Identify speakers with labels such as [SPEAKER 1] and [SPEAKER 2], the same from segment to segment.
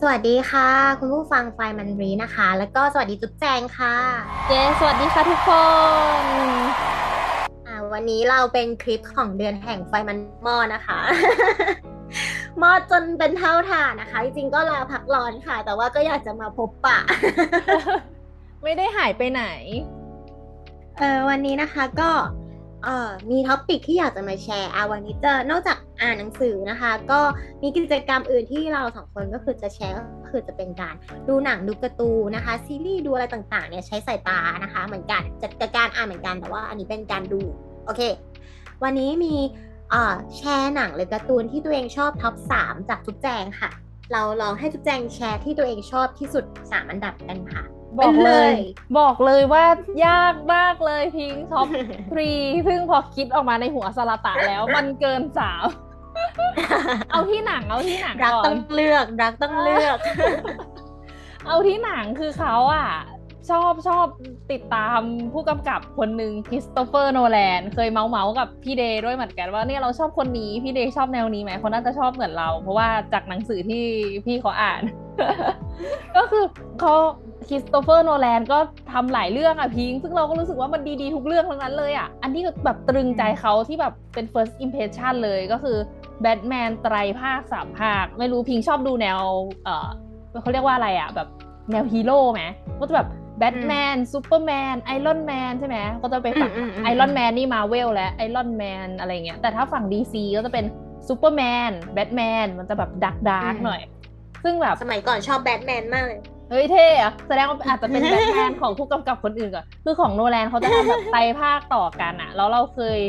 [SPEAKER 1] สวัสดีค่ะ คุณผู้ฟังไฟมันรีนะคะ แล้วก็สวัสดีจุ๊บแจงค่ะ
[SPEAKER 2] เย้สวัสดีค่ะทุกคน
[SPEAKER 1] อ่าวันนี้เราเป็นคลิปของเดือนแห่งไฟมันมอนะคะ มอดจนเป็นเท่าฐานนะคะ จริงๆก็ลาพักร้อนค่ะ แต่ว่าก็อยากจะมาพบปะ
[SPEAKER 2] ไม่ได้หายไปไหน
[SPEAKER 1] เออวันนี้นะคะก็ เอ่อมีท็อปิกที่อยากจะมาแชร์อาวันนี้จะนอกจากอ่านหนังสือนะคะ ก็มีกิจกรรมอื่นที่เราสองคนก็คือจะแชร์ก็คือจะเป็นการดูหนังดูการ์ตูนนะคะ ซีรีส์ดูอะไรต่างๆเนี่ยใช้สายตานะคะ เหมือนกันจัดการอ่านเหมือนกันแต่ว่าอันนี้เป็นการดูโอเค วันนี้มีเอ่อแชร์หนังหรือการ์ตูนที่ตัวเองชอบ top สามจากทุกแจงค่ะ เราลองให้ทุกแจงแชร์ที่ตัวเองชอบที่สุดสามอันดับกันค่ะ
[SPEAKER 2] บอกเลย บอกเลยว่ายากมากเลยพิง top threeเพิ่งพอคิดออกมาในหัวสลาตาแล้ว มันเกินสาวเอาที่หนังเอาที่หนัง
[SPEAKER 1] รักต้องเลือกรักต้องเลือก
[SPEAKER 2] เอาที่หนังคือเขาอะ ชอบชอบติดตามผู้กำกับคนหนึ่งคริสโตเฟอร์โนแลนเคยเมาท์เมาท์กับพี่เดย์ด้วยเหมือนกันว่าเนี่ยเราชอบคนนี้พี่เดย์ชอบแนวนี้ไหมคนน่าจะชอบเหมือนเรา เพราะว่าจากหนังสือที่พี่เขาอ่าน ก็คือเขา คริสโตเฟอร์โนแลนก็ทำหลายเรื่องอะพิง ซึ่งเราก็รู้สึกว่ามันดีๆทุกเรื่องทั้งนั้นเลยอะอันที่แบบตรึงใจเขาที่แบบเป็น first impression เลยก็คือแบทแมนไตรภาคสามภาค ไม่รู้พิงชอบดูแนว เออเขาเรียกว่าอะไรอะแบบแนวฮีโร่ไหมก็จะแบบแบทแมนซูเปอร์แมนไอรอนแมนใช่ไหมก็จะไปฝั่งไอรอนแมนนี่มาเวลและไอรอนแมนอะไรเงี้ยแต่ถ้าฝั่ง DC ก็จะเป็นซูเปอร์แมนแบทแมนมันจะแบบ dark dark หน่อย ซึ่งแบบ
[SPEAKER 1] สมัยก่อนชอบแบทแมนมากเลย
[SPEAKER 2] เฮ้ยเท่อะแสดงว่าอาจจะเป็นแบทแมนของผู้กำกับคนอื่นก่อนคือของโนแลนเขาจะทำแบบไตภาคต่อกันอะแล้วเราเคย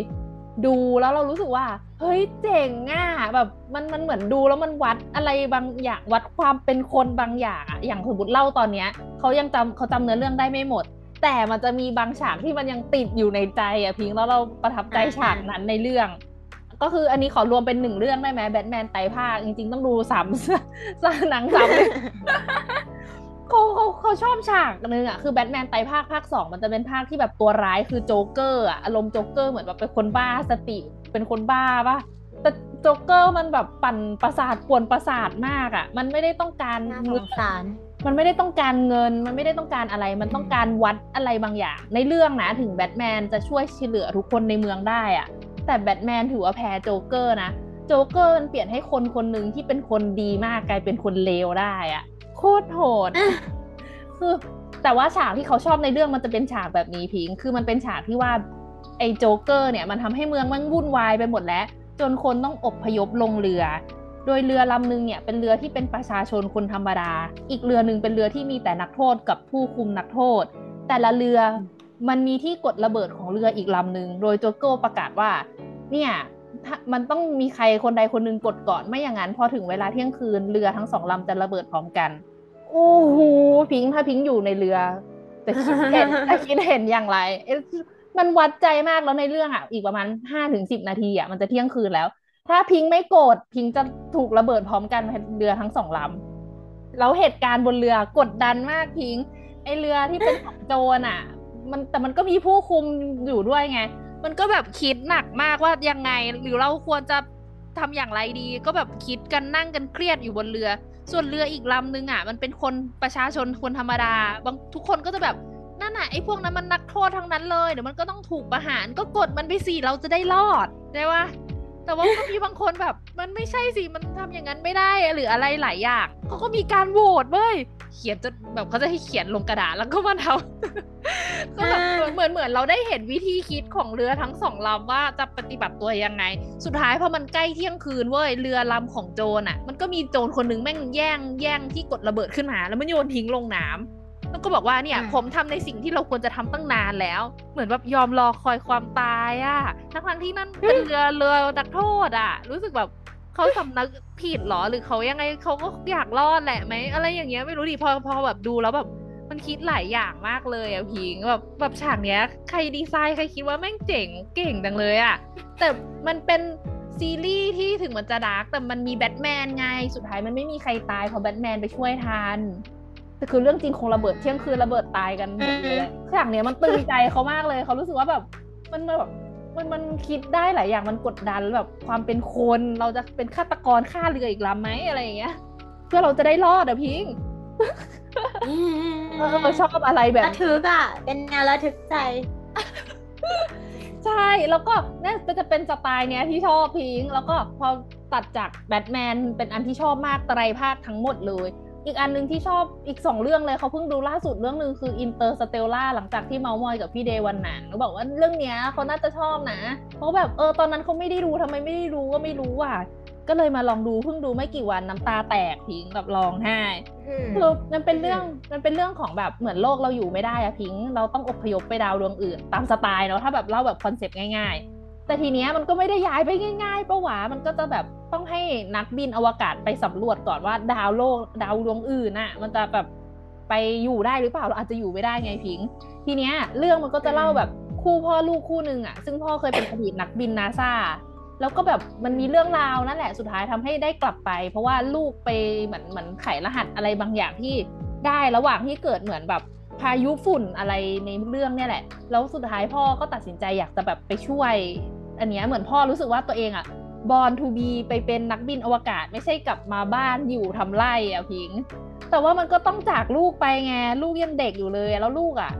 [SPEAKER 2] ดูแล้วเรารู้สึกว่า เฮ้ยเจ๋งอะแบบมันมันเหมือนดูแล้วมันวัดอะไรบางอย่างวัดความเป็นคนบางอย่างอะอย่างสมมติเล่าตอนเนี้ยเขายังจำเขาจำเนื้อเรื่องได้ไม่หมด แต่มันจะมีบางฉากที่มันยังติดอยู่ในใจอะพิงแล้วเราประทับใจฉากนั้นในเรื่อง ก็คืออันนี้ขอรวมเป็นหนึ่งเรื่องได้ไหมแบทแมนไตรภาคจริงๆ ต้องดูสามหนังสาม เขาเขาเขาชอบฉากนึงอะคือแบทแมนไตรภาคภาคสองมันจะเป็นภาคที่แบบตัวร้ายคือโจ๊กเกอร์อะอารมณ์โจ๊กเกอร์เหมือนแบบเป็นคนบ้าสติเป็นคนบ้าปะแต่โจ๊กเกอร์มันแบบปั่นประสาทปวนประสาทมากอะ มันไม่ได้ต้องการ
[SPEAKER 1] เงิน
[SPEAKER 2] มันไม่ได้ต้องการเงิน มันไม่ได้ต้องการอะไร มันต้องการวัดอะไรบางอย่าง ในเรื่องนะถึงแบทแมนจะช่วยช่วยเหลือทุกคนในเมืองได้อะแต่แบทแมนถือว่าแพ้โจ๊กเกอร์นะ โจ๊กเกอร์มันเปลี่ยนให้คนคนหนึ่งที่เป็นคนดีมากกลายเป็นคนเลวได้อะ โคตรโหดคือแต่ว่าฉากที่เขาชอบในเรื่องมันจะเป็นฉากแบบนี้พิง คือมันเป็นฉากที่ว่าไอ้โจ๊กเกอร์เนี่ยมันทำให้เมืองมันวุ่นวายไปหมดแล้ว จนคนต้องอบพยพลงเรือ โดยเรือลำนึงเนี่ยเป็นเรือที่เป็นประชาชนคนธรรมดา อีกเรือหนึ่งเป็นเรือที่มีแต่นักโทษกับผู้คุมนักโทษ แต่ละเรือมันมีที่กดระเบิดของเรืออีกลำหนึ่งโดยโจ๊กเกอร์ประกาศว่า เนี่ย มันต้องมีใครคนใดคนหนึ่งกดก่อน ไม่อย่างนั้นพอถึงเวลาเที่ยงคืนเรือทั้งสองลำจะระเบิดพร้อมกัน โอ้โหพิงถ้าพิงอยู่ในเรือ แต่คิดเห็นแต่คิดเห็นอย่างไรมันวัดใจมากแล้วในเรื่องอะ อีกประมาณห้าถึงสิบนาทีอะมันจะเที่ยงคืนแล้ว ถ้าพิงไม่โกรธพิงจะถูกระเบิดพร้อมกันเรือทั้งสองลำแล้วเหตุการณ์บนเรือกดดันมากพิงไอเรือที่เป็นของโจรอะ มันแต่มันก็มีผู้คุมอยู่ด้วยไง มันก็แบบคิดหนักมากว่ายังไง หรือเราควรจะทำอย่างไรดี ก็แบบคิดกันนั่งกันเครียดอยู่บนเรือ ส่วนเรืออีกลำนึงอะ มันเป็นคนประชาชนคนธรรมดา บางทุกคนก็จะแบบนั่นน่ะไอ้พวกนั้นมันนักโทษทั้งนั้นเลยเดี๋ยวมันก็ต้องถูกประหารก็กดมันไปสิเราจะได้รอดได้ว่า แต่ว่าก็มีบางคนแบบ มันไม่ใช่สิ มันทำอย่างนั้นไม่ได้หรืออะไรหลายอย่างเขาก็มีการโหวตเว้ยเขียนจะแบบเขาจะให้เขียนลงกระดาษแล้วก็มาทำก็แบบเหมือนเหมือนเราได้เห็นวิธีคิดของเรือทั้งสองลำว่าจะปฏิบัติตัวยังไง สุดท้ายพอมันใกล้เที่ยงคืนเว้ยเรือลำของโจรอะ มันก็มีโจรคนหนึ่งแม่งแย่งแย่งที่กดระเบิดขึ้นมาแล้วมันโยนทิ้งลงน้ำ แล้วก็บอกว่าเนี่ย ผมทำในสิ่งที่เราควรจะทำตั้งนานแล้ว เหมือนแบบยอมรอคอยความตายอะทั้งทั้งที่นั่นเป็นเรือเรือนักโทษอะรู้สึกแบบเขาสำนึกผิดหรอหรือเขายังไงเขาก็อยากรอดแหละไหมอะไรอย่างเงี้ยไม่รู้ดิพอพอแบบดูแล้วแบบมันคิดหลายอย่างมากเลยอะพิงแบบแบบฉากเนี้ย ใครดีไซน์ใครคิดว่าแม่งเจ๋งเก่งจังเลยอะแต่มันเป็นซีรีส์ที่ถึงมันจะดาร์กแต่มันมีแบทแมนไง สุดท้ายมันไม่มีใครตายเพราะแบทแมนไปช่วยทัน แต่คือเรื่องจริงคงระเบิดเที่ยงคืนระเบิดตายกันหมดเลยอย่างเนี้ยมันตึงใจเขามากเลยเขารู้สึกว่าแบบมันแบบมันมันคิดได้หลายอย่างมันกดดันแบบความเป็นคนเราจะเป็นฆาตกรฆ่าเรืออีกลำไหมอะไรอย่างเงี้ย เพื่อเราจะได้รอดอะพิงค์เออชอบอะไรแบบ
[SPEAKER 1] ระทึกอะเป็นแนวระทึกใจ
[SPEAKER 2] ใช่ แล้วก็เนี่ยจะเป็นสไตล์เนี้ยที่ชอบพิงค์แล้วก็พอตัดจากแบทแมนเป็นอันที่ชอบมากไตรภาคทั้งหมดเลย อีกอันหนึ่งที่ชอบอีกสองเรื่องเลยเขาเพิ่งดูล่าสุดเรื่องหนึ่งคือ Interstellar หลังจากที่เมาท์มอยกับพี่เดย์วันนั้นเขาบอกว่าเรื่องเนี้ยเขาน่าจะชอบนะ เพราะแบบเออตอนนั้นเขาไม่ได้รู้ทำไมไม่ได้รู้ก็ไม่รู้อะก็เลยมาลองดูเพิ่งดูไม่กี่วันน้ำตาแตกพิงค์แบบร้องไห้คือมันเป็นเรื่องมันเป็นเรื่องของแบบเหมือนโลกเราอยู่ไม่ได้อะพิงค์เราต้องอพยพไปดาวดวงอื่น ตามสไตล์เนาะถ้าแบบเล่าแบบ concept ง่ายๆ แต่ทีเนี้ยมันก็ไม่ได้ย้ายไปง่ายๆปะหวามันก็จะแบบต้องให้นักบินอวกาศไปสำรวจก่อนว่าดาวโลกดาวดวงอื่นน่ะ มันจะแบบไปอยู่ได้หรือเปล่าเราอาจจะอยู่ไม่ได้ไงพิง ทีเนี้ย เรื่องมันก็จะเล่าแบบคู่พ่อลูกคู่หนึ่งอะซึ่งพ่อเคยเป็นอดีตนักบินนาซาแล้วก็แบบมันมีเรื่องราวนั่นแหละสุดท้ายทำให้ได้กลับไป เพราะว่าลูกไปเหมือนเหมือนไขรหัสอะไรบางอย่างที่ได้ระหว่างที่เกิดเหมือนแบบพายุฝุ่นอะไรในเรื่องเนี่ยแหละ แล้วสุดท้ายพ่อก็ตัดสินใจอยากจะแบบไปช่วย อันเนี้ยเหมือนพ่อรู้สึกว่าตัวเองอะบอลทูบีไปเป็นนักบินอวกาศไม่ใช่กลับมาบ้านอยู่ทำไร่อะพิง แต่ว่ามันก็ต้องจากลูกไปไงลูกยังเด็กอยู่เลยแล้วลูกอะ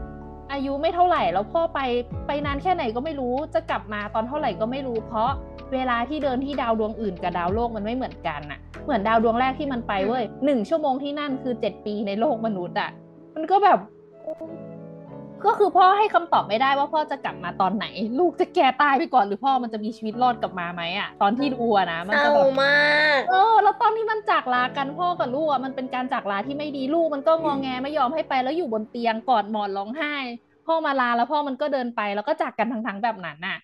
[SPEAKER 2] อายุไม่เท่าไหร่แล้วพ่อไปไปนานแค่ไหนก็ไม่รู้จะกลับมาตอนเท่าไหร่ก็ไม่รู้ เพราะเวลาที่เดินที่ดาวดวงอื่นกับดาวโลกมันไม่เหมือนกันน่ะเหมือนดาวดวงแรกที่มันไปเว้ยหนึ่งชั่วโมงที่นั่นคือเจ็ดปีในโลกมนุษย์อะมันก็แบบ ก็คือพ่อให้คำตอบไม่ได้ว่าพ่อจะกลับมาตอนไหน ลูกจะแก่ตายไปก่อนหรือพ่อมันจะมีชีวิตรอดกลับมาไหมอะตอนที่ดูอะนะมัน
[SPEAKER 1] เศ
[SPEAKER 2] จะ
[SPEAKER 1] ร้า
[SPEAKER 2] แบบ
[SPEAKER 1] มาก
[SPEAKER 2] เออแล้วตอนที่มันจากลากันพ่อกับลูกอะมันเป็นการจากลาที่ไม่ดีลูกมันก็งอแงไม่ยอมให้ไปแล้วอยู่บนเตียงกอดหมอนร้องไห้ พ่อมาลาแล้วพ่อมันก็เดินไปแล้วก็จากกันทั้งๆแบบนั้นน่ะ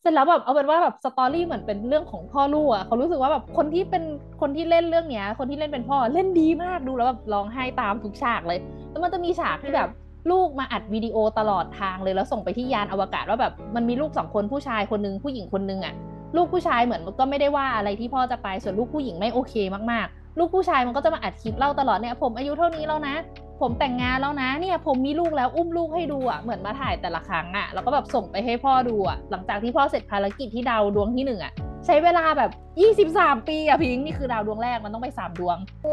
[SPEAKER 2] เสร็จแล้วแบบเอาเป็นว่าแบบสตอรี่เหมือนเป็นเรื่องของพ่อลูกอะเขารู้สึกว่าแบบคนที่เป็นคนที่เล่นเรื่องเนี้ย คนที่เล่นเป็นพ่อเล่นดีมากดูแล้วแบบร้องไห้ตามทุกฉากเลย แล้วมันจะมีฉากที่แบบ ลูกมาอัดวิดีโอตลอดทางเลยแล้วส่งไปที่ยานอวกาศว่าแบบมันมีลูกสองคนผู้ชายคนนึงผู้หญิงคนนึงอะลูกผู้ชายเหมือนก็ไม่ได้ว่าอะไรที่พ่อจะไปส่วนลูกผู้หญิงไม่โอเคมากๆ ลูกผู้ชายมันก็จะมาอัดคลิปเล่าตลอดเนี่ยผมอายุเท่านี้แล้วนะ ผมแต่งงานแล้วนะเนี่ยผมมีลูกแล้วอุ้มลูกให้ดูอะเหมือนมาถ่ายแต่ละครั้งอะแล้วก็แบบส่งไปให้พ่อดูอะหลังจากที่พ่อเสร็จภารกิจที่ดาวดวงที่หนึ่งอะ ใช้เวลาแบบ 23 ปีอะพิงค์นี่คือดาวดวงแรกมันต้องไปสามดวง
[SPEAKER 1] โอ้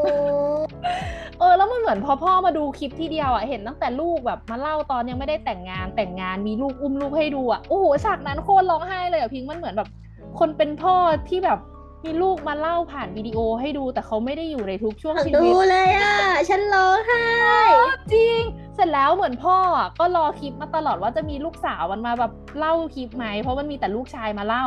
[SPEAKER 2] เออ แล้วมันเหมือนพอพ่อมาดูคลิปที่เดียวอะเห็นตั้งแต่ลูกแบบมาเล่าตอนยังไม่ได้แต่งงานแต่งงานมีลูกอุ้มลูกให้ดูอะโอ้โหฉากนั้นโคตรร้องไห้เลยอะพิงค์มันเหมือนแบบ คนเป็นพ่อที่แบบมีลูกมาเล่าผ่านวิดีโอให้ดูแต่เขาไม่ได้อยู่ในทุกช่วงชี
[SPEAKER 1] ดู
[SPEAKER 2] วิต
[SPEAKER 1] เลยอะ ฉันร้องไห้
[SPEAKER 2] จริง เสร็จแล้วเหมือนพ่ออะก็รอคลิปมาตลอดว่าจะมีลูกสาวมันมาแบบเล่าคลิปไหมเพราะมันมีแต่ลูกชายมาเล่า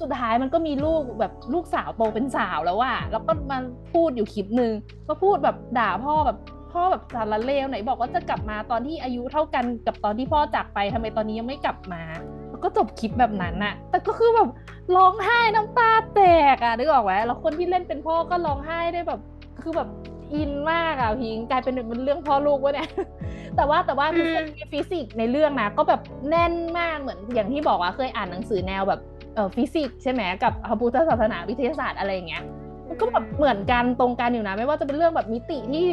[SPEAKER 2] สุดท้ายมันก็มีลูกแบบลูกสาวโตเป็นสาวแล้วอะแล้วก็มาพูดอยู่คลิปหนึ่งมาพูดแบบด่าพ่อแบบพ่อแบบสารเลวไหนบอกว่าจะกลับมาตอนที่อายุเท่ากันกับตอนที่พ่อจากไปทำไมตอนนี้ยังไม่กลับมา แล้วก็จบคลิปแบบนั้นอะแต่ก็คือแบบร้องไห้น้ำตาแตกอะนึกออกไหมแล้วคนที่เล่นเป็นพ่อก็ร้องไห้ได้แบบ คือแบบอินมากอะพิงกลายเป็นเป็นเรื่องพ่อลูกวะเนี่ยแต่ว่าแต่ว่าทฤษฎีฟิสิกส์ในเรื่องนะก็แบบแน่นมากเหมือนอย่างที่บอกว่าเคยอ่านหนังสือแนวแบบ เอ่อฟิสิกส์ใช่ไหมกับพระพุทธศาสนาวิทยาศาสตร์อะไรอย่างเงี้ยมันก็แบบเหมือนกันตรงกันอยู่นะ ไม่ว่าจะเป็นเรื่องแบบมิติที่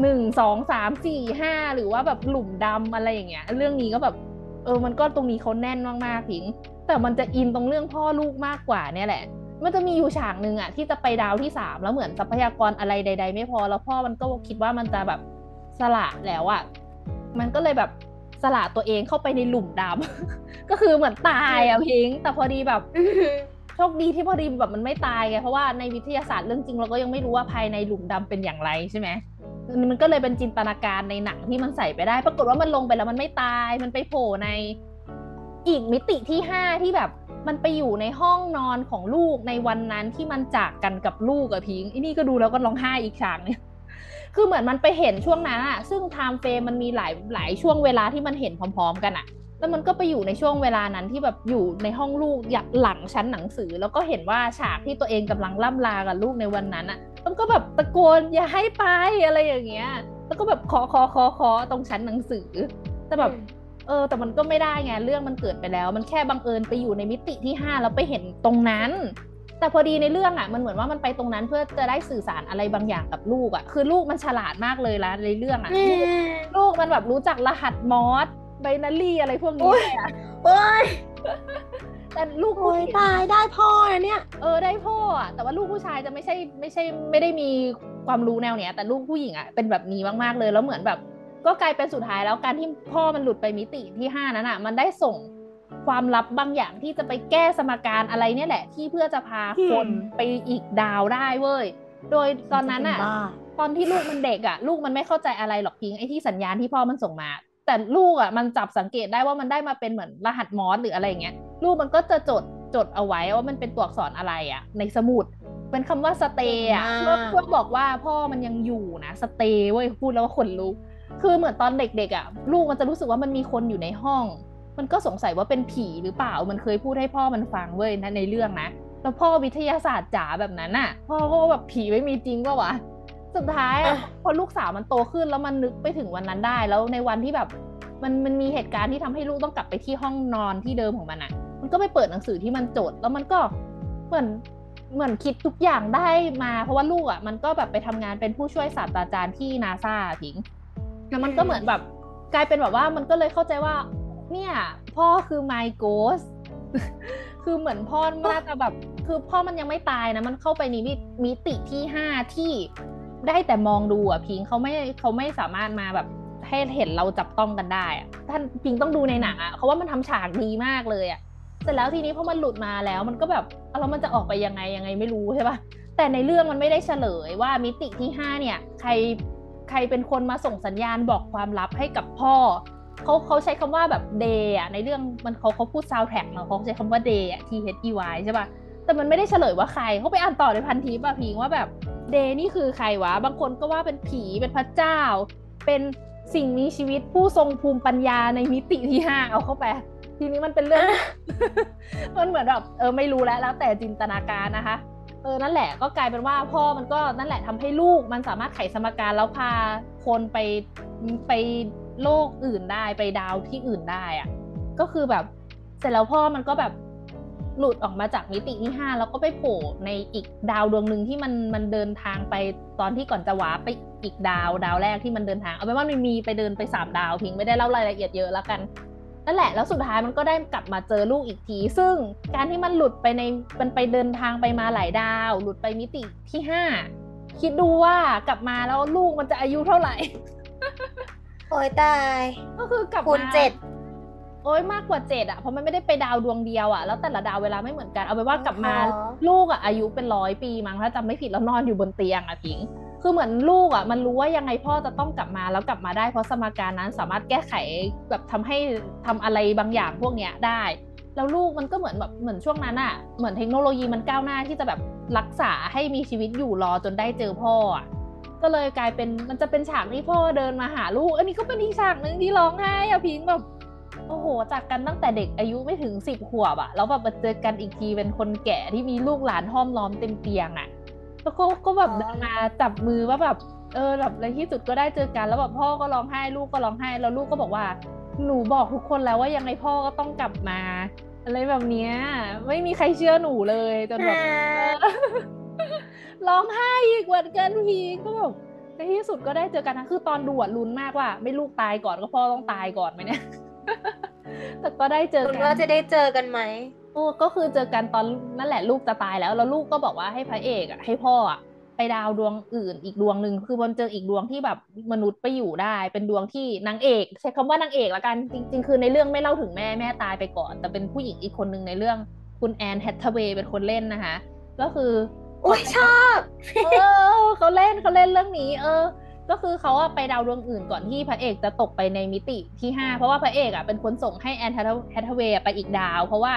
[SPEAKER 2] หนึ่งสองสามสี่ห้าหรือว่าแบบหลุมดำอะไรอย่างเงี้ย เรื่องนี้ก็แบบ เออมันก็ตรงนี้เขาแน่นมากๆพิง แต่มันจะอินตรงเรื่องพ่อลูกมากกว่าเนี่ยแหละ มันจะมีอยู่ฉากหนึ่งอะที่จะไปดาวที่สามแล้วเหมือนทรัพยากรอะไรใด ๆ ไม่พอแล้วพ่อมันก็คิดว่ามันจะแบบสละแล้วอะมันก็เลยแบบ สละตัวเองเข้าไปในหลุมดำก็คือเหมือนตายอะพิง แต่พอดีแบบโชคดีที่พอดีแบบมันไม่ตายไงเพราะว่าในวิทยาศาสตร์เรื่องจริงเราก็ยังไม่รู้ว่าภายในหลุมดำเป็นอย่างไรใช่ไหมมันก็เลยเป็นจินตนาการในหนังที่มันใส่ไปได้ ปรากฏว่ามันลงไปแล้วมันไม่ตาย มันไปโผล่ในอีกมิติที่ห้าที่แบบ มันไปอยู่ในห้องนอนของลูกในวันนั้นที่มันจากกันกับลูกอะพิงไอ้นี่ก็ดูแล้วก็ร้องไห้อีกฉากเนี่ย คือเหมือนมันไปเห็นช่วงนั้นอะซึ่งไทม์เฟรมมันมีหลายหลายช่วงเวลาที่มันเห็นพร้อม ๆ กันอะแล้วมันก็ไปอยู่ในช่วงเวลานั้นที่แบบอยู่ในห้องลูกอยากหลังชั้นหนังสือ แล้วก็เห็นว่าฉากที่ตัวเองกำลังล่ำลากับลูกในวันนั้นอะมันก็แบบตะโกนอย่าให้ไปอะไรอย่างเงี้ย แล้วก็แบบขอขอขอขอตรงชั้นหนังสือ แต่แบบเออแต่มันก็ไม่ได้ไงเรื่องมันเกิดไปแล้ว มันแค่บังเอิญไปอยู่ในมิติที่ห้าแล้วไปเห็นตรงนั้น แต่พอดีในเรื่องอะมันเหมือนว่ามันไปตรงนั้นเพื่อจะได้สื่อสารอะไรบางอย่างกับลูกอะคือลูกมันฉลาดมากเลยละในเรื่องอะ
[SPEAKER 1] แม่
[SPEAKER 2] ลูกลูกมันแบบรู้จักรหัสมอสไบนารี่อะไรพวกนี้
[SPEAKER 1] โอ๊ย
[SPEAKER 2] เลยอะ
[SPEAKER 1] โอ้ย
[SPEAKER 2] แต่ลูก
[SPEAKER 1] โอ้
[SPEAKER 2] ผู้
[SPEAKER 1] ย
[SPEAKER 2] หญิง
[SPEAKER 1] ตายได้พ่อนะเนี่ย
[SPEAKER 2] เออได้พ่ออะแต่ว่าลูกผู้ชายจะไม่ใช่ไม่ใช่ไม่ได้มีความรู้แนวเนี้ยแต่ลูกผู้หญิงอะเป็นแบบนี้มากๆเลยแล้วเหมือนแบบ ก็กลายเป็นสุดท้ายแล้วการที่พ่อมันหลุดไปมิติที่ห้านั้นอะ มันได้ส่ง ความลับบางอย่างที่จะไปแก้สมการอะไรเนี่ยแหละ ที่เพื่อจะพาคนไปอีกดาวได้เว้ย โดยตอนนั้นอะตอนที่ลูกมันเด็กอะลูกมันไม่เข้าใจอะไรหรอกพิงไอ้ที่สัญญาณที่พ่อมันส่งมา แต่ลูกอะมันจับสังเกตได้ว่ามันได้มาเป็นเหมือนรหัสมอสหรืออะไรอย่างเงี้ยลูกมันก็จะจดจดเอาไว้ว่ามันเป็นตัวอักษรอะไรอะในสมุดเป็นคำว่าสเตย์อะ
[SPEAKER 1] มาก
[SPEAKER 2] เพื่อเพื่อบอกว่าพ่อมันยังอยู่นะสเตย์เว้ยพูดแล้วว่าขนลุกคือเหมือนตอนเด็กๆอะ ลูกมันจะรู้สึกว่ามันมีคนอยู่ในห้อง มันก็สงสัยว่าเป็นผีหรือเปล่า มันเคยพูดให้พ่อมันฟังเว้ยนะในเรื่องนะแล้วพ่อวิทยาศาสตร์จ๋าแบบนั้นอะ พ่อก็แบบผีไม่มีจริงปะวะสุดท้ายอะ
[SPEAKER 1] อะ
[SPEAKER 2] พอลูกสาวมันโตขึ้นแล้วมันนึกไปถึงวันนั้นได้ แล้วในวันที่แบบมันมันมีเหตุการณ์ที่ทำให้ลูกต้องกลับไปที่ห้องนอนที่เดิมของมันอะ มันก็ไปเปิดหนังสือที่มันจด แล้วมันก็เหมือนเหมือนคิดทุกอย่างได้มา เพราะว่าลูกอะมันก็แบบไปทำงานเป็นผู้ช่วยศาสตราจารย์ที่นาซาพิงแล้วมันก็เหมือนแบบกลายเป็นแบบว่ามันก็เลยเข้าใจว่า เนี่ย พ่อคือ my ghost คือเหมือนพ่อน่าจะแบบ คือพ่อมันยังไม่ตายนะ มันเข้าไปในมิติที่ห้าที่ได้แต่มองดูอะพิงเขาไม่เขาไม่สามารถมาแบบให้เห็นเราจับต้องกันได้ท่านพิงต้องดูในหนังอะเขาว่ามันทำฉากดีมากเลยอะเสร็จแล้วทีนี้พอมันหลุดมาแล้ว มันก็แบบแล้วมันจะออกไปยังไงยังไงไม่รู้ใช่ปะแต่ในเรื่องมันไม่ได้เฉลยว่ามิติที่ห้าเนี่ย ใครใครเป็นคนมาส่งสัญญาณบอกความลับให้กับพ่อ เขาเขาใช้คำว่าแบบ they อะในเรื่องมันเขาเขาพูดซาวแท็กเนาะเขาใช้คำว่า they อะ T H E Y ใช่ปะแต่มันไม่ได้เฉลยว่าใครเขาไปอ่านต่อในพันทิปอะพิงว่าแบบ they นี่คือใครวะ บางคนก็ว่าเป็นผีเป็นพระเจ้า เป็นสิ่งมีชีวิตผู้ทรงภูมิปัญญาในมิติที่ห้าเอาเข้าไปทีนี้มันเป็นเรื่องมันเหมือนแบบเออไม่รู้แล้วแล้วแต่จินตนาการนะคะเออนั่นแหละก็กลายเป็นว่าพ่อมันก็นั่นแหละทำให้ลูกมันสามารถไขสมการแล้วพาคนไปไป โลกอื่นได้ไปดาวที่อื่นได้อะก็คือแบบเสร็จแล้วพ่อมันก็แบบหลุดออกมาจากมิติที่ห้าแล้วก็ไปโผล่ในอีกดาวดวงหนึ่งที่มันมันเดินทางไปตอนที่ก่อนจะวาร์ปไปอีกดาวดาวแรกที่มันเดินทางเอาเป็นว่ามันมีไปเดินไปสามดาวพิงไม่ได้เล่ารายละเอียดเยอะแล้วกันนั่นแหละแล้วสุดท้ายมันก็ได้กลับมาเจอลูกอีกที ซึ่งการที่มันหลุดไปในมันไปเดินทางไปมาหลายดาว หลุดไปมิติที่ห้าคิดดูว่ากลับมาแล้วลูกมันจะอายุเท่าไหร่
[SPEAKER 1] โอ้ยตาย
[SPEAKER 2] ก็คือกลับ
[SPEAKER 1] คูณ
[SPEAKER 2] มา
[SPEAKER 1] เจ็ด
[SPEAKER 2] โอ้ยมากกว่าเจ็ดอะเพราะมันไม่ได้ไปดาวดวงเดียวอะแล้วแต่ละดาวเวลาไม่เหมือนกันเอาไปนว่ากลับมา
[SPEAKER 1] อ๋อ
[SPEAKER 2] ลูกอะอายุเป็นร้อยปีมั้งถ้าจำไม่ผิดแล้วนอนอยู่บนเตียงอะพิงคือเหมือนลูกอะมันรู้ว่ายังไงพ่อจะต้องกลับมาแล้วกลับมาได้ เพราะสมการนั้นสามารถแก้ไขแบบทำให้ทำอะไรบางอย่างพวกเนี้ยได้ แล้วลูกมันก็เหมือนแบบเหมือนช่วงนั้นอะเหมือนเทคโนโลยีมันก้าวหน้าที่จะแบบรักษาให้มีชีวิตอยู่รอจนได้เจอพ่ออะ ก็เลยกลายเป็นมันจะเป็นฉากที่พ่อเดินมาหาลูก อันนี้ก็เป็นอีกฉากหนึ่งที่ร้องไห้อะพิงแบบโอ้โหจากกันตั้งแต่เด็กอายุไม่ถึงสิบขวบอะแล้วแบบมาเจอกันอีกทีเป็นคนแก่ที่มีลูกหลานห้อมล้อมเต็มเตียงอะแล้วก็ก็แบบ
[SPEAKER 1] อ๋อ
[SPEAKER 2] เดินมาจับมือว่าแบบเออแบบในที่สุดก็ได้เจอกันแล้วแบบพ่อก็ร้องไห้ลูกก็ร้องไห้แล้วลูกก็บอกว่า หนูบอกทุกคนแล้วว่ายังไงพ่อก็ต้องกลับมา อะไรแบบเนี้ยไม่มีใครเชื่อหนูเลยจนแบบ ร้องไห้อีกเหมือนกันพีก็แบบในที่สุดก็ได้เจอกันนะคือตอนดูอะลุ้นมากว่า ไม่ลูกตายก่อนก็พ่อต้องตายก่อนไหมเนี่ย แต่ก็ได้เจอ
[SPEAKER 1] คุณ
[SPEAKER 2] กัน
[SPEAKER 1] ว่าจะได้เจอกันไหม
[SPEAKER 2] โอ้ก็คือเจอกันตอนนั่นแหละลูกจะตายแล้วแล้วลูกก็บอกว่าให้พระเอกอะให้พ่ออะไปดาวดวงอื่นอีกดวงหนึ่งคือมันเจออีกดวงที่แบบมนุษย์ไปอยู่ได้ เป็นดวงที่นางเอก ใช้คำว่านางเอกละกันจริง ๆ คือในเรื่องไม่เล่าถึงแม่แม่ตายไปก่อน แต่เป็นผู้หญิงอีกคนหนึ่งในเรื่องคุณแอนแฮทเทเวย์เป็นคนเล่นนะคะก็คือ
[SPEAKER 1] อุ้ยชอบ
[SPEAKER 2] เออเขาเล่นเขาเล่นเรื่องนี้ เออ ก็คือเขาอะไปดาวดวงอื่นก่อนที่พระเอกจะตกไปในมิติที่ห้าเพราะว่าพระเอกอะเป็นคนส่งให้แอนแฮทเทเวย์ไปอีกดาว เพราะว่า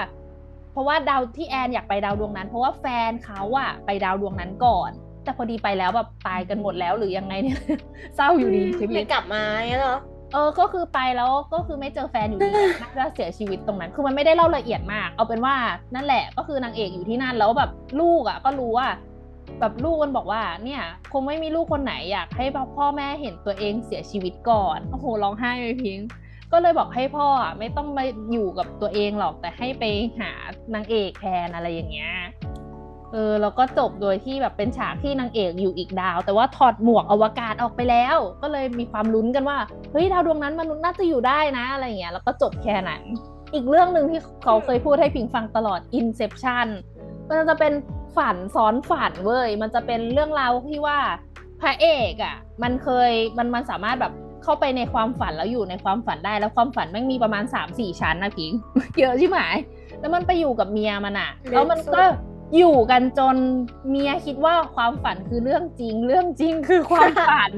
[SPEAKER 2] เพราะว่าดาวที่แอนอยากไปดาวดวงนั้น เพราะว่าแฟนเขาอะไปดาวดวงนั้นก่อน แต่พอดีไปแล้วแบบตายกันหมดแล้วหรือยังไงเนี่ยเศร้าอยู่ดีชีวิ
[SPEAKER 1] ไม่
[SPEAKER 2] ต
[SPEAKER 1] กลับมาเนี่ยเหรอ
[SPEAKER 2] เออ ก็คือไปแล้วก็คือไม่เจอแฟนอยู่ดีน่าจะเสียชีวิตตรงนั้น คือมันไม่ได้เล่าละเอียดมาก เอาเป็นว่านั่นแหละ ก็คือนางเอกอยู่ที่นั่นแล้วแบบลูกอะ ก็รู้ว่า แบบลูกมันบอกว่า เนี่ย คงไม่มีลูกคนไหนอยากให้พ่อแม่เห็นตัวเองเสียชีวิตก่อน โอ้โห ร้องไห้ไปพิงก็เลยบอกให้พ่อไม่ต้องมาอยู่กับตัวเองหรอกแต่ให้ไปหานางเอกแทนอะไรอย่างเงี้ย เออแล้วก็จบโดยที่แบบเป็นฉากที่นางเอกอยู่อีกดาว แต่ว่าถอดหมวกอวกาศออกไปแล้ว ก็เลยมีความลุ้นกันว่าเฮ้ยดาวดวงนั้นมนุษย์น่าจะอยู่ได้นะอะไรอย่างเงี้ยแล้วก็จบแค่นั้นอีกเรื่องหนึ่งที่เขาเคยพูดให้พิงฟังตลอด Inception มันจะเป็นฝันซ้อนฝันเว้ย มันจะเป็นเรื่องราวที่ว่าพระเอกอะ มันเคยมันมันสามารถแบบเข้าไปในความฝันแล้วอยู่ในความฝันได้ แล้วความฝันแม่งมีประมาณ3ามสี่ชั้นนะพิง เยอะใช่ไหมแล้วมันไปอยู่กับเมียมันอะ แล้วมันก็ อยู่กันจนเมียคิดว่าความฝันคือเรื่องจริง เรื่องจริงคือความฝัน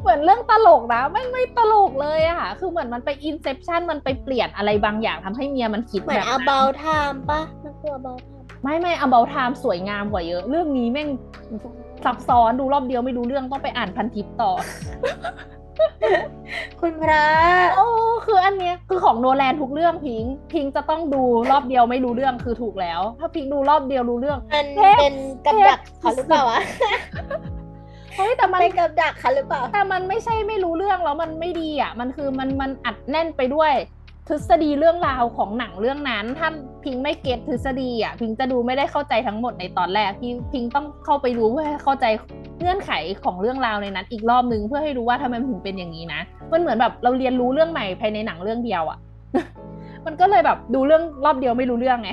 [SPEAKER 2] เหมือนเรื่องตลกนะไม่งไม่ตลกเลยอะค่ะคือเหมือนมันไปอินเซปชันมันไปเปลี่ยนอะไรบางอย่างทำให้เมียมันคิด
[SPEAKER 1] เหมือน
[SPEAKER 2] แบบนั้น
[SPEAKER 1] about time ปะมันคือ about time
[SPEAKER 2] ไม่ไม่ about time สวยงามกว่าเยอะ เรื่องนี้แม่งซับซ้อนดูรอบเดียวไม่รู้เรื่องต้องไปอ่านพันทิปต่อ
[SPEAKER 1] คุณพระ
[SPEAKER 2] โอ้คืออันเนี้ยคือของโนแลนทุกเรื่องพิงค์พิงค์จะต้องดูรอบเดียวไม่รู้เรื่องคือถูกแล้ว ถ้าพิงค์ดูรอบเดียวรู้เรื่อง
[SPEAKER 1] มัน
[SPEAKER 2] เทพ
[SPEAKER 1] เป็นกับดักเขาหรือเปล่าวะ
[SPEAKER 2] เฮ้ยแต่มัน
[SPEAKER 1] เป็นกับดักเขาหรือเปล่า
[SPEAKER 2] แต่มันไม่ใช่ไม่รู้เรื่องแล้วมันไม่ดีอะ มันคือมันมันอัดแน่นไปด้วย ทฤษฎีเรื่องราวของหนังเรื่องนั้น ถ้าพิงไม่เก็ตทฤษฎีอะพิงจะดูไม่ได้เข้าใจทั้งหมดในตอนแรกพิงพิงต้องเข้าไปรู้เพื่อเข้าใจเงื่อนไขของเรื่องราวในนั้น อีกรอบนึงเพื่อให้รู้ว่าทำไมมันถึงเป็นอย่างนี้นะมันเหมือนแบบเราเรียนรู้เรื่องใหม่ภายในหนังเรื่องเดียวอะ มันก็เลยแบบดูเรื่องรอบเดียวไม่รู้เรื่องไง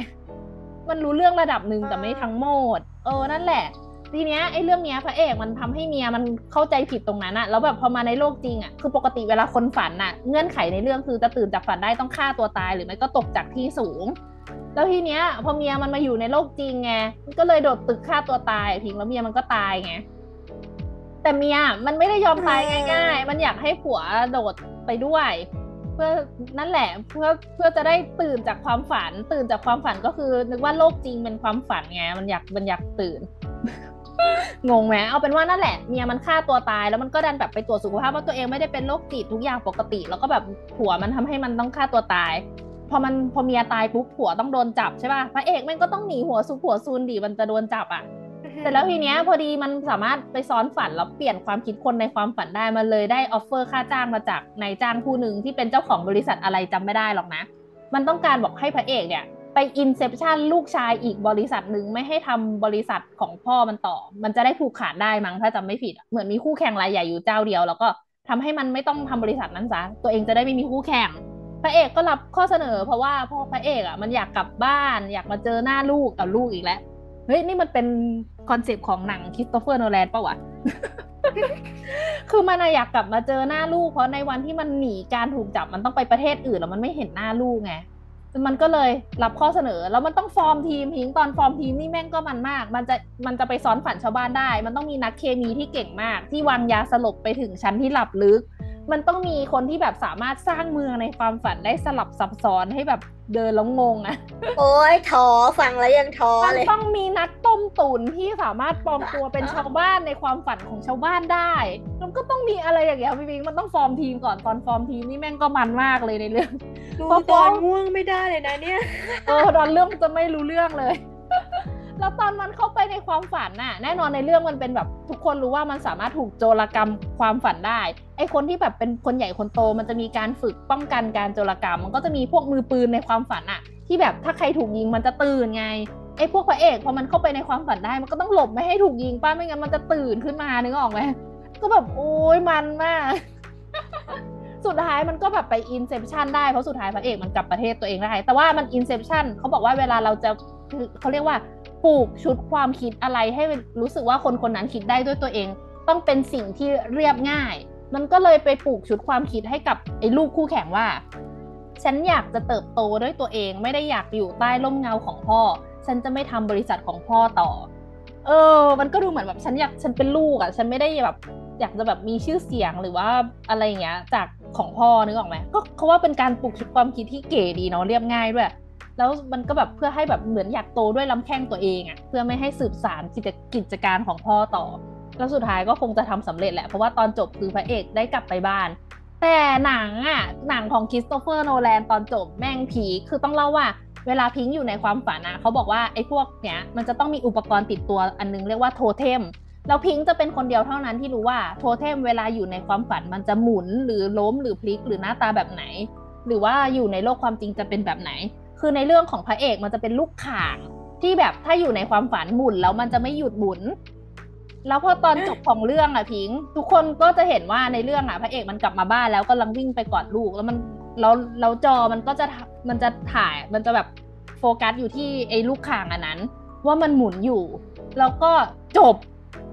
[SPEAKER 2] มันรู้เรื่องระดับหนึ่งแต่ไม่ทั้งหมด เออนั่นแหละ ทีเนี้ยไอ้เรื่องเนี้ยพระเอกมันทำให้เมียมันเข้าใจผิดตรงนั้นอะแล้วแบบพอมาในโลกจริงอะคือปกติเวลาคนฝันอะเงื่อนไขในเรื่องคือจะตื่นจากฝันได้ต้องฆ่าตัวตายหรือไม่ก็ตกจากที่สูง แล้วทีเนี้ยพอเมียมันมาอยู่ในโลกจริงไงก็เลยโดดตึกฆ่าตัวตายพิงแล้วเมียมันก็ตายไงแต่เมียมันไม่ได้ยอมตายง่าย ๆ มันอยากให้ผัวโดดไปด้วยเพื่อนั่นแหละเพื่อเพื่อจะได้ตื่นจากความฝัน ตื่นจากความฝันก็คือ นึกว่าโลกจริงเป็นความฝันไงมันอยากมันอยากตื่น งงไหมเอาเป็นว่านั่นแหละเมียมันฆ่าตัวตายแล้วมันก็ดันแบบไปตรวจสุขภาพว่าตัวเองไม่ได้เป็นโรคจิตทุกอย่างปกติ แล้วก็แบบผัวมันทำให้มันต้องฆ่าตัวตาย พอมันพอเมียตายปุ๊บผัวต้องโดนจับใช่ป่ะพระเอกแม่งก็ต้องหนีหัวซุกหัวซุนดิมันจะโดนจับอะแต่แล้วทีเนี้ยพอดีมันสามารถไปซ้อนฝันแล้วเปลี่ยนความคิดคนในความฝันได้มันเลยได้ offer ค่าจ้างมาจากนายจ้างผู้หนึ่งที่เป็นเจ้าของบริษัทอะไรจำไม่ได้หรอกนะ มันต้องการบอกให้พระเอกเนี่ย ไปอินเซ t ชันลูกชายอีกบริษัทหนึ่งไม่ให้ทำบริษัทของพ่อมันต่อ มันจะได้ผูกขาดได้มั้งถ้าจำไม่ผิดอะเหมือนมีคู่แข่งรายใหญ่อยู่เจ้าเดียว แล้วก็ทำให้มันไม่ต้องทำบริษัทนั้นซะตัวเองจะได้ไม่มีคู่แข่งพระเอกก็รับข้อเสนอ เพราะว่าพ่อพระเอกอะมันอยากกลับบ้าน อยากมาเจอหน้าลูกกับลูกอีกแล้วเฮ้ยนี่มันเป็น concept ของหนังคริสโตเฟอร์โนแลนปะวะคือมันอยากกลับมาเจอหน้าลูกเพราะในวันที่มันหนีการถูกจับมันต้องไปประเทศอื่นแล้วมันไม่เห็นหน้าลูกไง มันก็เลยรับข้อเสนอ แล้วมันต้องฟอร์มทีมพิงตอนฟอร์มทีมนี่แม่งก็มันมาก มันจะมันจะไปซ้อนฝันชาวบ้านได้ มันต้องมีนักเคมีที่เก่งมาก ที่วางยาสลบไปถึงชั้นที่หลับลึก มันต้องมีคนที่แบบสามารถสร้างเมืองในความฝันได้สลับซับซ้อนให้แบบเดินแล้วงงอะ
[SPEAKER 1] โอ้ยท้อฟังแล้วยังท้อ
[SPEAKER 2] มัน
[SPEAKER 1] เลย
[SPEAKER 2] ต้องมีนักต้มตุ๋นที่สามารถปลอมตัวเป็นชาวบ้านในความฝันของชาวบ้านได้มัน ก็ต้องมีอะไรอย่างเงี้ยพี่บิงมันต้องฟอร์มทีมก่อนตอนฟอร์มทีมนี่แม่งก็มันมากเลยในเรื่อง
[SPEAKER 1] ดู
[SPEAKER 2] พอ
[SPEAKER 1] ตอนง่วงไม่ได้เลยนะเนี่ย
[SPEAKER 2] เออตอนเรื่องจะไม่รู้เรื่องเลย แล้วตอนมันเข้าไปในความฝันน่ะ แน่นอนในเรื่องมันเป็นแบบทุกคนรู้ว่ามันสามารถถูกโจรกรรมความฝันได้ ไอคนที่แบบเป็นคนใหญ่คนโตมันจะมีการฝึกป้องกันการโจรกรรม มันก็จะมีพวกมือปืนในความฝันน่ะที่แบบถ้าใครถูกยิงมันจะตื่นไงไอพวกพระเอกพอมันเข้าไปในความฝันได้มันก็ต้องหลบไม่ให้ถูกยิงป้าไม่งั้นมันจะตื่นขึ้นมานึกออกไหม ก็แบบโอ้ยมันมาก สุดท้ายมันก็แบบไปอินเซ t ชันได้เพราะสุดท้ายพระเอกมันกลับประเทศตัวเองได้แต่ว่ามันอินเซ t ชันเขาบอกว่าเวลาเราจะเขาเรียกว่าปลูกชุดความคิดอะไรให้รู้สึกว่าคนคนนั้นคิดได้ด้วยตัวเอง ต้องเป็นสิ่งที่เรียบง่าย มันก็เลยไปปลูกชุดความคิดให้กับไอ้ลูกคู่แข่งว่า ฉันอยากจะเติบโตด้วยตัวเอง ไม่ได้อยากอยู่ใต้ร่มเงาของพ่อ ฉันจะไม่ทำบริษัทของพ่อต่อ เออ มันก็ดูเหมือนแบบฉันอยากฉันเป็นลูกอะ่ะ ฉันไม่ได้แบบ อยากจะแบบมีชื่อเสียงหรือว่าอะไรอย่างเงี้ย จากของพ่อนึกออกไหมก็เขาว่าเป็นการปลูกชุดความคิดที่เก๋ดีเนาะเรียบง่ายด้วย แล้วมันก็แบบเพื่อให้แบบเหมือนอยากโตด้วยลำแข้งตัวเองอะ่ะเพื่อไม่ให้สืบสานกิจกิจการของพ่อต่อ แล้วสุดท้ายก็คงจะทำสำเร็จแหละเพราะว่าตอนจบคือพระเอกได้กลับไปบ้านแต่หนังอะหนังของคริสโตเฟอร์โนแลนตอนจบแม่งผีคือต้องเล่าว่าเวลาพิงค์อยู่ในความฝันนะเขาบอกว่าไอ้พวกเนี้ยมันจะต้องมีอุปกรณ์ติดตัวอันนึงเรียกว่าโทเทม แล้วพิงค์จะเป็นคนเดียวเท่านั้นที่รู้ว่าโทเทมเวลาอยู่ในความฝันมันจะหมุนหรือล้มหรือพลิกหรือหน้าตาแบบไหน หรือว่าอยู่ในโลกความจริงจะเป็นแบบไหน คือในเรื่องของพระเอกมันจะเป็นลูกข่างที่แบบถ้าอยู่ในความฝันหมุนแล้วมันจะไม่หยุดหมุน แล้วพอตอนจบของเรื่องอะพิงค์ทุกคนก็จะเห็นว่าในเรื่องอะพระเอกมันกลับมาบ้านแล้วกำลังวิ่งไปกอดลูก แล้วมันแล้วแล้วจอมันก็จะมันจะถ่ายมันจะแบบโฟกัสอยู่ที่ไอ้ลูกข่างอันนั้น ว่ามันหมุนอยู่ แล้วก็จบ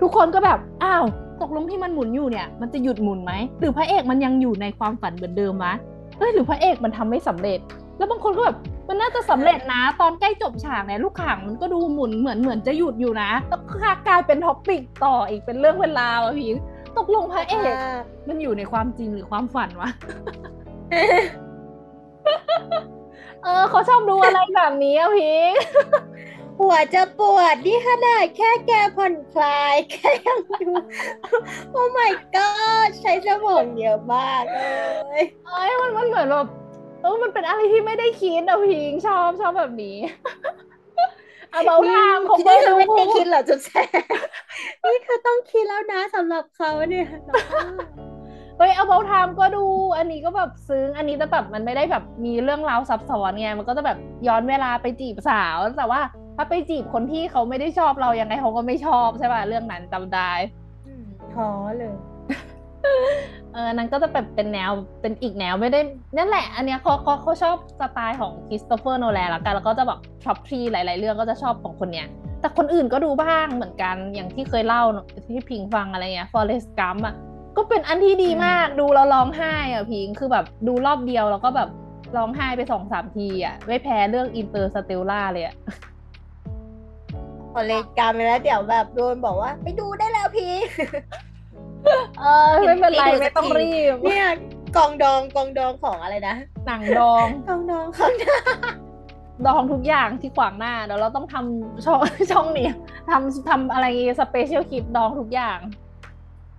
[SPEAKER 2] ทุกคนก็แบบอ้าวตกลงที่มันหมุนอยู่เนี่ย มันจะหยุดหมุนไหมหรือพระเอกมันยังอยู่ในความฝันเหมือนเดิมมะเฮ้ยหรือพระเอกมันทำไม่สำเร็จ แล้วบางคนก็แบบมันน่าจะสำเร็จนะ ตอนใกล้จบฉากเนี่ยลูกข่างมันก็ดูหมุนเหมือนเหมือนจะหยุดอยู่นะแล้วกลายเป็น topic ต่ออีกเป็นเรื่องเป็นราวอะพี่ตกลงพระเอกมันอยู่ในความจริงหรือความฝันวะเออเขาชอบดูอะไรแบบนี้อะพิง
[SPEAKER 1] หัวจะปวดนี่ขนาดแค่แกผ่อนคลายแค่ยังดูโอ้ my god ใช้สมองเยอะมากเลย
[SPEAKER 2] เอ้ยมันมันเหมือนแบบเออมันเป็นอะไรที่ไม่ได้คิดอะพิงชอบชอบแบบนี้เอาเบาทางผม
[SPEAKER 1] นี่
[SPEAKER 2] ไม่
[SPEAKER 1] คือ
[SPEAKER 2] รู้
[SPEAKER 1] ไม่ได้คิดเหรอจุ๊บแจงนี่คือต้องคิดแล้วนะสำหรับเขาเนี่ย
[SPEAKER 2] เฮ้ยเอาเบาทามก็ดู อันนี้ก็แบบซึ้งอันนี้แต่แบบมันไม่ได้แบบมีเรื่องราวซับซ้อนไงมันก็จะแบบย้อนเวลาไปจีบสาว แต่ว่า ถ้าไปจีบคนที่เขาไม่ได้ชอบเรายังไงเขาก็ไม่ชอบใช่ป่ะเรื่องนั้นจำได้
[SPEAKER 1] ท้อเลย
[SPEAKER 2] เออนั้นก็จะแบบเป็นแนวเป็นอีกแนวไม่ได้นั่นแหละ อันเนี้ยเขาเขาเขาชอบสไตล์ของคริสโตเฟอร์โนแลนละกันแล้วก็จะแบบ top three หลาย ๆ เรื่องก็จะชอบของคนเนี้ยแต่คนอื่นก็ดูบ้างเหมือนกันอย่างที่เคยเล่าที่พิงฟังอะไรเงี้ย Forrest Gump อะก็เป็นอันที่ดีมากดูแล้วร้องไห้อะพิงคือแบบดูรอบเดียวแล้วก็แบบร้องไห้ไปสองสามทีอะไม่แพ้เรื่อง Interstellar เลยอะ
[SPEAKER 1] พอเล่นการไปแล้วเดี๋ยวแบบโดนบอกว่า ไปดูได้แล้วพี่
[SPEAKER 2] เออไม่เป็นไรไม่ต้องรีบ
[SPEAKER 1] เนี่ยกองดองกองดองของอะไรนะ
[SPEAKER 2] หนังดอง
[SPEAKER 1] กองดองของ
[SPEAKER 2] ดองทุกอย่างที่ขวางหน้าเดี๋ยวเราต้องทำช่องช่องนี้ทำทำอะไร special คลิปดองทุกอย่าง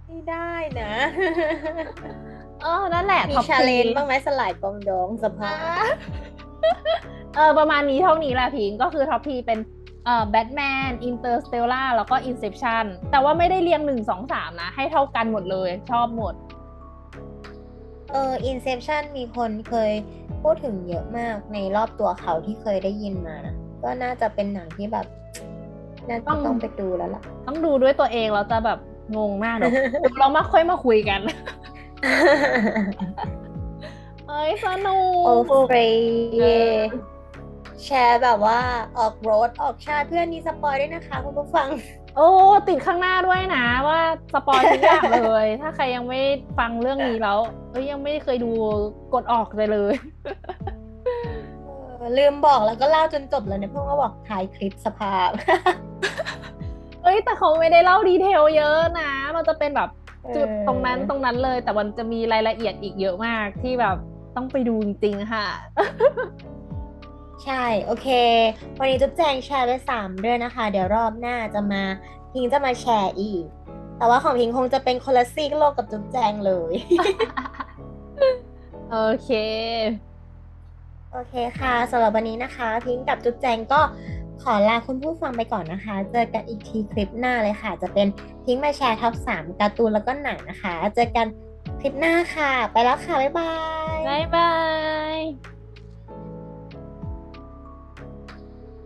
[SPEAKER 1] ไม่ได้นะ
[SPEAKER 2] เออนั่นแหละ
[SPEAKER 1] มี top
[SPEAKER 2] challenge three
[SPEAKER 1] บ้างไหมสลายกองดองสภาพ
[SPEAKER 2] เออประมาณนี้เท่านี้แหละพิงก็คือ top three เป็น เอ่อ Batman Interstellar แล้วก็อินเซ t ชันแต่ว่าไม่ได้เรียงหนึ่งสองสามนะ ให้เท่ากันหมดเลยชอบหมด
[SPEAKER 1] เออ Inception มีคนเคยพูดถึงเยอะมากในรอบตัวเขาที่เคยได้ยินมานะก็น่าจะเป็นหนังที่แบบน่าจะต้
[SPEAKER 2] อง
[SPEAKER 1] ต้องไปดูแล้วล่ะ
[SPEAKER 2] ต้องดูด้วยตัวเองเราจะแบบงงมากเดี๋ยวเดี๋ยวเรามาค่อยมาคุยกันเอ้ยสนุก
[SPEAKER 1] โอ้เฟร แชร์แบบว่าออกรสออกชาติเพื่อนนี่ spoil ด้วยนะคะคุณผู้ฟัง
[SPEAKER 2] โอ้ติดข้างหน้าด้วยนะว่า spoil ทุกอย่างเลย ถ้าใครยังไม่ฟังเรื่องนี้แล้วเอ้ยยังไม่เคยดูกดออกเลยเลย
[SPEAKER 1] เออลืมบอกแล้วก็เล่าจนจบแล้วเนี่ยเพิ่งมาบอกถ่ายคลิปสภาพ
[SPEAKER 2] เอ้ยแต่เขาไม่ได้เล่า detail เยอะนะ มันจะเป็นแบบจุดตรงนั้นตรงนั้นเลย แต่มันจะมีรายละเอียดอีกเยอะมากที่แบบต้องไปดูจริงๆค่ะ
[SPEAKER 1] ใช่ โอเค วันนี้จุ๊บแจงแชร์ไปสามเรื่องนะคะ เดี๋ยวรอบหน้าจะมาพิงจะมาแชร์อีก แต่ว่าของพิงคงจะเป็นคนละซีกโลกกับจุ๊บแจงเลย
[SPEAKER 2] โอเค
[SPEAKER 1] โอเคค่ะสำหรับวันนี้นะคะ พิงกับจุ๊บแจงก็ขอลาคุณผู้ฟังไปก่อนนะคะ เจอกันอีกทีคลิปหน้าเลยค่ะ จะเป็นพิงมาแชร์ top 3การ์ตูนแล้วก็หนังนะคะ เจอกันคลิปหน้าค่ะ ไปแล้วค่ะ บ๊ายบาย
[SPEAKER 2] บ๊ายบาย